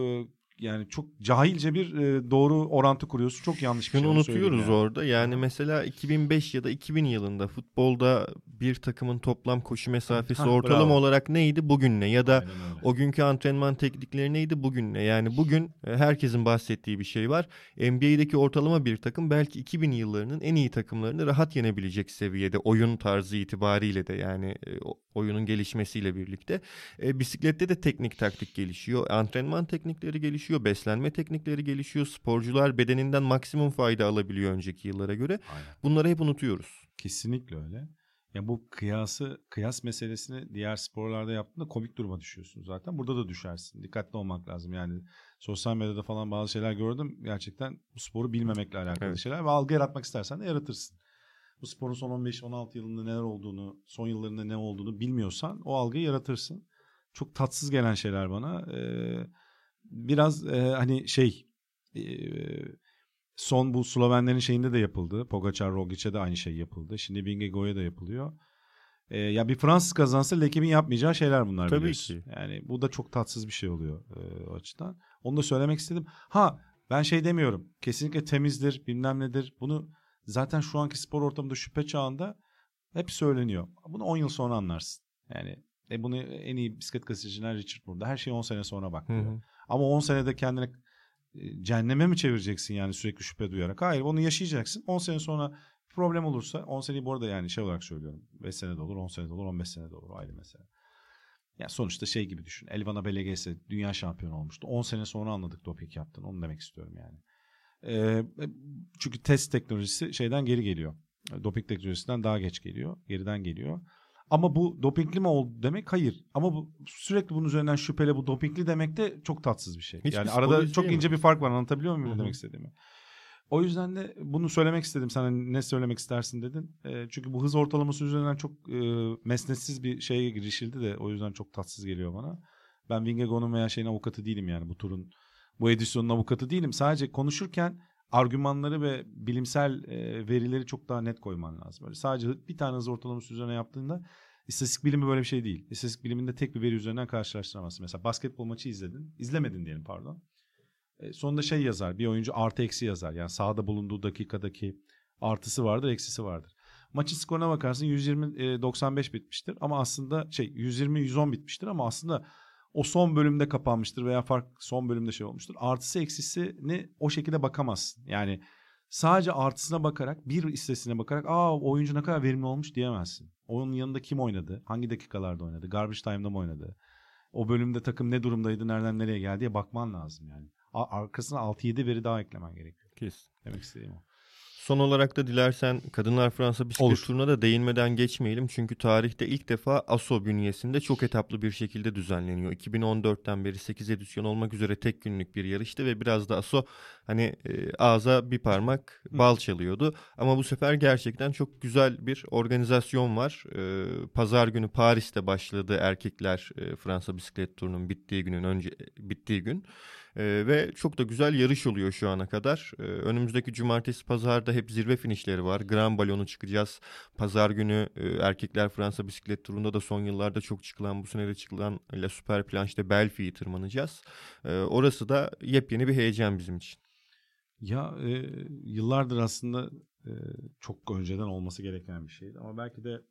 yani çok cahilce bir e, doğru orantı kuruyorsun. Çok yanlış bir Şunu şey. unutuyoruz yani. orada. Yani mesela 2005 ya da 2000 yılında futbolda bir takımın toplam koşu mesafesi Ha, ortalama bravo. olarak neydi bugün ne ya da o günkü antrenman teknikleri neydi bugün ne? Yani bugün e, herkesin bahsettiği bir şey var. NBA'deki ortalama bir takım belki 2000 yıllarının en iyi takımlarını rahat yenebilecek seviyede oyun tarzı itibariyle de yani e, oyunun gelişmesiyle birlikte. E, bisiklette de teknik taktik gelişiyor. Antrenman teknikleri gelişiyor. Beslenme teknikleri gelişiyor. Sporcular bedeninden maksimum fayda alabiliyor önceki yıllara göre. Aynen. Bunları hep unutuyoruz. Kesinlikle öyle. Ya bu kıyası kıyas meselesini diğer sporlarda yaptığında komik duruma düşüyorsun zaten. Burada da düşersin. Dikkatli olmak lazım. Yani sosyal medyada falan bazı şeyler gördüm. Gerçekten bu sporu bilmemekle alakalı Evet. şeyler ve algı yaratmak istersen de yaratırsın. Bu sporun son 15-16 yılında neler olduğunu, son yıllarında ne olduğunu bilmiyorsan o algıyı yaratırsın. Çok tatsız gelen şeyler bana. Ee, biraz e, hani şey e, son bu Slovenlerin şeyinde de yapıldı. Pogacar Rogic'e de aynı şey yapıldı. Şimdi Vingegaard'a da yapılıyor. Ee, ya bir Fransız kazansa Lekim'in yapmayacağı şeyler bunlar Tabii biliyorsun. ki. Yani bu da çok tatsız bir şey oluyor e, o açıdan. Onu da söylemek istedim. Ha ben şey demiyorum. Kesinlikle temizdir bilmem nedir. Bunu zaten şu anki spor ortamında şüphe çağında hep söyleniyor. Bunu 10 yıl sonra anlarsın. Yani e bunu en iyi bisiklet gazeteciler Richard burada. Her şey 10 sene sonra bak Hı diyor. hı. Ama 10 senede kendine e, cehenneme mi çevireceksin yani sürekli şüphe duyarak? Hayır onu yaşayacaksın. 10 sene sonra problem olursa 10 seneyi bu arada yani şey olarak söylüyorum. 5 sene de olur, 10 sene de olur, 15 sene de olur. Ayrı mesele. Ya sonuçta şey gibi düşün. Elvana Belegese dünya şampiyonu olmuştu. 10 sene sonra anladık doping yaptığını. Onu demek istiyorum yani. Ee, çünkü test teknolojisi şeyden geri geliyor. Doping teknolojisinden daha geç geliyor. Geriden geliyor. Ama bu dopingli mi oldu demek? Hayır. Ama bu sürekli bunun üzerinden şüpheli bu dopingli demek de çok tatsız bir şey. Hiçbir yani spor arada çok ince bir fark var. Anlatabiliyor muyum Hı ne hı. demek istediğimi? O yüzden de bunu söylemek istedim. Sana ne söylemek istersin dedin. E, çünkü bu hız ortalaması üzerinden çok e, mesnetsiz bir şeye girişildi de o yüzden çok tatsız geliyor bana. Ben Vingegaard'un veya şeyin avukatı değilim yani bu turun bu edisyonun avukatı değilim. Sadece konuşurken argümanları ve bilimsel e, verileri çok daha net koyman lazım. Böyle sadece bir tane hız ortalaması üzerine yaptığında istatistik bilimi böyle bir şey değil. İstatistik biliminde tek bir veri üzerinden karşılaştıramazsın. Mesela basketbol maçı izledin. izlemedin diyelim pardon. E, sonunda şey yazar. Bir oyuncu artı eksi yazar. Yani sahada bulunduğu dakikadaki artısı vardır, eksisi vardır. Maçın skoruna bakarsın 120-95 bitmiştir ama aslında şey 120-110 bitmiştir ama aslında o son bölümde kapanmıştır veya fark son bölümde şey olmuştur. Artısı eksisini o şekilde bakamazsın. Yani sadece artısına bakarak bir istesine bakarak aa oyuncu ne kadar verimli olmuş diyemezsin. Onun yanında kim oynadı? Hangi dakikalarda oynadı? Garbage time'da mı oynadı? O bölümde takım ne durumdaydı? Nereden nereye geldi diye bakman lazım yani. Arkasına 6-7 veri daha eklemen gerekiyor. Kesin. Demek istediğim o. Son olarak da dilersen Kadınlar Fransa bisiklet Olur. turuna da değinmeden geçmeyelim. Çünkü tarihte ilk defa ASO bünyesinde çok etaplı bir şekilde düzenleniyor. 2014'ten beri 8 edisyon olmak üzere tek günlük bir yarıştı ve biraz da ASO hani e, ağza bir parmak bal çalıyordu. Ama bu sefer gerçekten çok güzel bir organizasyon var. E, Pazar günü Paris'te başladı erkekler e, Fransa bisiklet turunun bittiği günün önce bittiği gün. Ee, ve çok da güzel yarış oluyor şu ana kadar. Ee, önümüzdeki cumartesi pazarda hep zirve finişleri var. Grand Balon'u çıkacağız. Pazar günü e, erkekler Fransa bisiklet turunda da son yıllarda çok çıkılan bu sene de çıkılan La Super Planche'de Belfi'yi tırmanacağız. Ee, orası da yepyeni bir heyecan bizim için. Ya e, yıllardır aslında e, çok önceden olması gereken bir şeydi ama belki de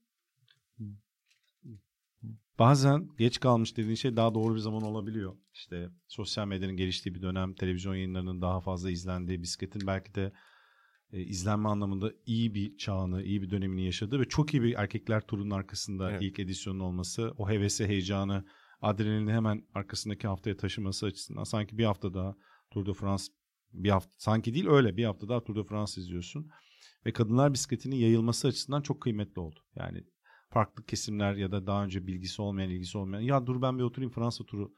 bazen geç kalmış dediğin şey daha doğru bir zaman olabiliyor. İşte sosyal medyanın geliştiği bir dönem, televizyon yayınlarının daha fazla izlendiği, bisikletin belki de e, izlenme anlamında iyi bir çağını, iyi bir dönemini yaşadığı ve çok iyi bir erkekler turunun arkasında Evet. ilk edisyonun olması, o hevesi, heyecanı, adrenalini hemen arkasındaki haftaya taşıması açısından sanki bir hafta daha Tour de France bir hafta sanki değil öyle bir hafta daha Tour de France izliyorsun. ve kadınlar bisikletinin yayılması açısından çok kıymetli oldu. Yani farklı kesimler ya da daha önce bilgisi olmayan, ilgisi olmayan ya dur ben bir oturayım Fransa turu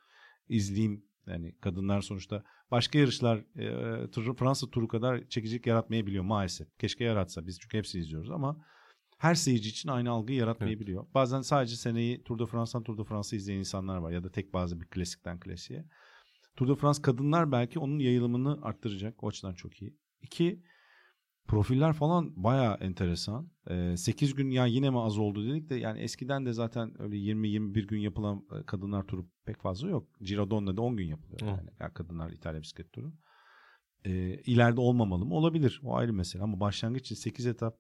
izleyeyim. Yani kadınlar sonuçta başka yarışlar e, Fransa turu kadar çekicilik yaratmayabiliyor maalesef. Keşke yaratsa biz çünkü hepsini izliyoruz ama her seyirci için aynı algıyı yaratmayabiliyor. Evet. Bazen sadece seneyi Tour de France'dan Tour de France'ı izleyen insanlar var ya da tek bazı bir klasikten klasiğe. Tour de France kadınlar belki onun yayılımını arttıracak. O açıdan çok iyi. İki, profiller falan baya enteresan. Ee, 8 gün ya yine mi az oldu dedik de yani eskiden de zaten öyle 20-21 gün yapılan e, kadınlar turu pek fazla yok. Giro Donna'da 10 gün yapılıyor. Yani, yani kadınlar İtalya bisiklet turu. Ee, ileride olmamalı mı? Olabilir. O ayrı mesele ama başlangıç için 8 etap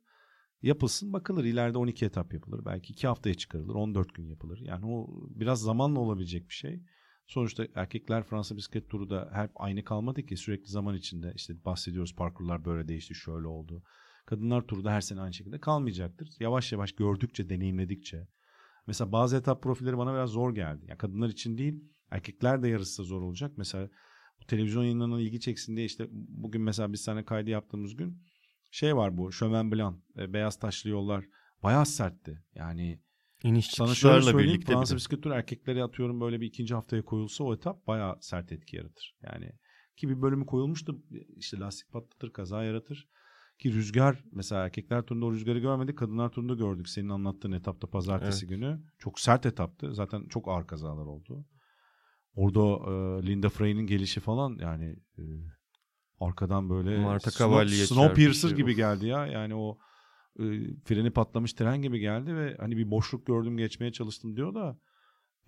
yapılsın bakılır. İleride 12 etap yapılır. Belki 2 haftaya çıkarılır. 14 gün yapılır. Yani o biraz zamanla olabilecek bir şey. Sonuçta erkekler Fransa bisiklet turu da hep aynı kalmadı ki sürekli zaman içinde işte bahsediyoruz parkurlar böyle değişti şöyle oldu. Kadınlar turu da her sene aynı şekilde kalmayacaktır. Yavaş yavaş gördükçe, deneyimledikçe. Mesela bazı etap profilleri bana biraz zor geldi. Yani kadınlar için değil, erkekler de yarışsa zor olacak. Mesela bu televizyon yayınlarına ilgi çeksin diye işte bugün mesela biz sana kaydı yaptığımız gün şey var bu Şömen Blanc, e, beyaz taşlı yollar bayağı sertti. Yani İniş Sana şöyle söyleyeyim birlikte Fransa bisiklet turu erkeklere atıyorum böyle bir ikinci haftaya koyulsa o etap bayağı sert etki yaratır. Yani ki bir bölümü koyulmuştu işte lastik patlatır kaza yaratır. Ki rüzgar mesela erkekler turunda o rüzgarı görmedik kadınlar turunda gördük. Senin anlattığın etapta pazartesi evet. günü. Çok sert etaptı. Zaten çok ağır kazalar oldu. Orada e, Linda Frey'nin gelişi falan yani e, arkadan böyle Marta Snow, Snowpiercer şey gibi geldi ya. Yani o e, freni patlamış tren gibi geldi ve hani bir boşluk gördüm geçmeye çalıştım diyor da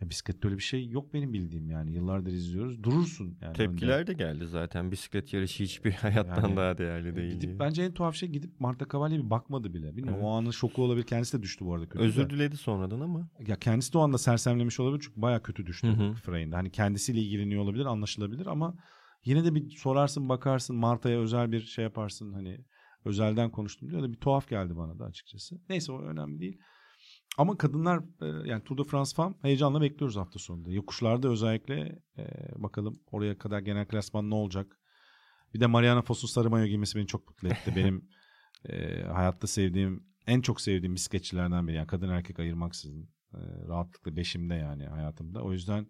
ya bisiklette öyle bir şey yok benim bildiğim yani yıllardır izliyoruz durursun yani tepkiler önde. de geldi zaten bisiklet yarışı hiçbir *laughs* hayattan yani, daha değerli e, değil. Gidip, bence en tuhaf şey gidip Marta Cavalli bir bakmadı bile. Bilmiyorum evet. o anın şoku olabilir. Kendisi de düştü bu arada. Kötü Özür de. diledi sonradan ama. Ya kendisi de o anda sersemlemiş olabilir çünkü baya kötü düştü Frey'inde. Hani kendisiyle ilgileniyor olabilir anlaşılabilir ama yine de bir sorarsın bakarsın Marta'ya özel bir şey yaparsın hani özelden konuştum diyor da bir tuhaf geldi bana da açıkçası. Neyse o önemli değil. Ama kadınlar e, yani Tour de France falan heyecanla bekliyoruz hafta sonunda. Yokuşlarda özellikle e, bakalım oraya kadar genel klasman ne olacak. Bir de Mariana Foss'un sarı mayo giymesi beni çok mutlu etti. Benim *laughs* e, hayatta sevdiğim, en çok sevdiğim bisikletçilerden biri. Yani kadın erkek ayırmaksızın. E, rahatlıkla beşimde yani hayatımda. O yüzden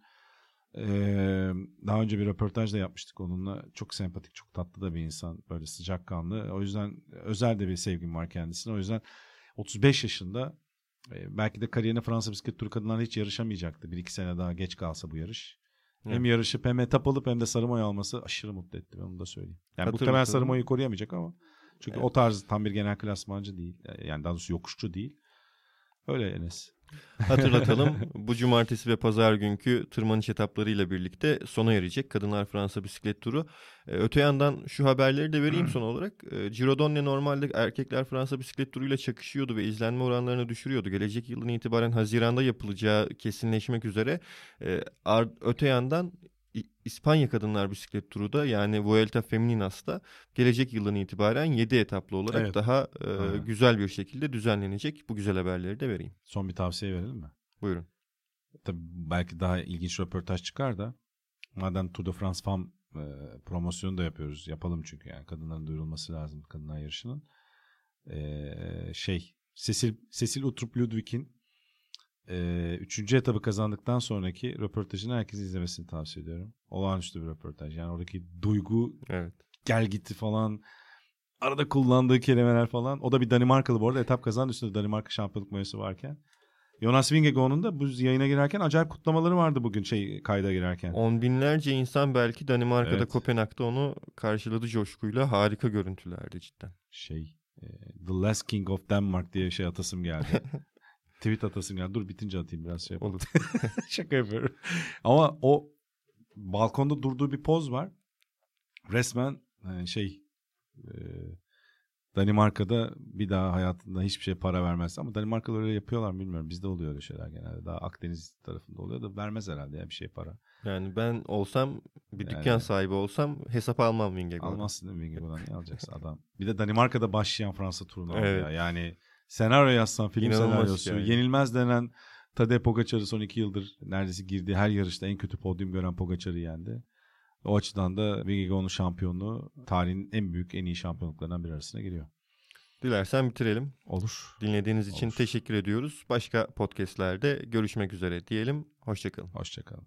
ee, daha önce bir röportaj da yapmıştık onunla. Çok sempatik, çok tatlı da bir insan. Böyle sıcakkanlı. O yüzden özel de bir sevgim var kendisine. O yüzden 35 yaşında belki de kariyerine Fransa bisiklet turu kadınlarla hiç yarışamayacaktı. Bir iki sene daha geç kalsa bu yarış. Evet. Hem yarışıp hem etap alıp hem de Sarımoy alması aşırı mutlu etti. Ben onu da söyleyeyim. Yani Hatırladım. muhtemelen Sarımoy'u koruyamayacak ama çünkü evet. o tarz tam bir genel klasmancı değil. Yani daha doğrusu yokuşçu değil. Öyle Enes. Hatırlatalım bu cumartesi ve pazar günkü tırmanış etaplarıyla birlikte sona erecek Kadınlar Fransa bisiklet turu. Ee, öte yandan şu haberleri de vereyim son olarak. Ee, Giro Donne normalde erkekler Fransa bisiklet turuyla çakışıyordu ve izlenme oranlarını düşürüyordu. Gelecek yılın itibaren Haziran'da yapılacağı kesinleşmek üzere. Ee, öte yandan İspanya Kadınlar Bisiklet Turu da yani Vuelta Feminas'ta gelecek yılın itibaren 7 etaplı olarak evet. daha e, güzel bir şekilde düzenlenecek. Bu güzel haberleri de vereyim. Son bir tavsiye verelim mi? Buyurun. Tabii belki daha ilginç röportaj çıkar da madem Tour de France Fam e, promosyonu da yapıyoruz. Yapalım çünkü yani kadınların duyurulması lazım kadınlar yarışının. E, şey Cecil, Cecil Utrup Ludwig'in e, üçüncü etabı kazandıktan sonraki röportajını herkes izlemesini tavsiye ediyorum. Olağanüstü bir röportaj. Yani oradaki duygu, evet. gel gitti falan. Arada kullandığı kelimeler falan. O da bir Danimarkalı bu arada. Etap kazandı üstünde Danimarka şampiyonluk mayası varken. Jonas Vingegaard'un da bu yayına girerken acayip kutlamaları vardı bugün şey kayda girerken. On binlerce insan belki Danimarka'da evet. Kopenhag'da onu karşıladı coşkuyla. Harika görüntülerdi cidden. Şey e, The Last King of Denmark diye şey atasım geldi. *laughs* tweet atasın ya. Dur bitince atayım biraz şey yapalım. *laughs* Şaka yapıyorum. Ama o balkonda durduğu bir poz var. Resmen yani şey e, Danimarka'da bir daha hayatında hiçbir şey para vermez. Ama Danimarkalılar öyle yapıyorlar bilmiyorum. Bizde oluyor öyle şeyler genelde. Daha Akdeniz tarafında oluyor da vermez herhalde ya bir şey para. Yani ben olsam bir yani, dükkan sahibi olsam hesap almam Vingegaard'dan. Almazsın değil mi Vingegaard'dan? Niye alacaksın adam? Bir de Danimarka'da başlayan Fransa turunu evet. ya. Yani senaryo yazsan film İnanılmaz senaryosu. Yani. Yenilmez denen Tadej Pogacar'ı son iki yıldır neredeyse girdiği her yarışta en kötü podyum gören Pogacar'ı yendi. O açıdan da Vingegaard'ın şampiyonluğu tarihin en büyük en iyi şampiyonluklarından bir arasına giriyor. Dilersen bitirelim. Olur. Dinlediğiniz için Olur. teşekkür ediyoruz. Başka podcastlerde görüşmek üzere diyelim. Hoşçakalın. Hoşçakalın.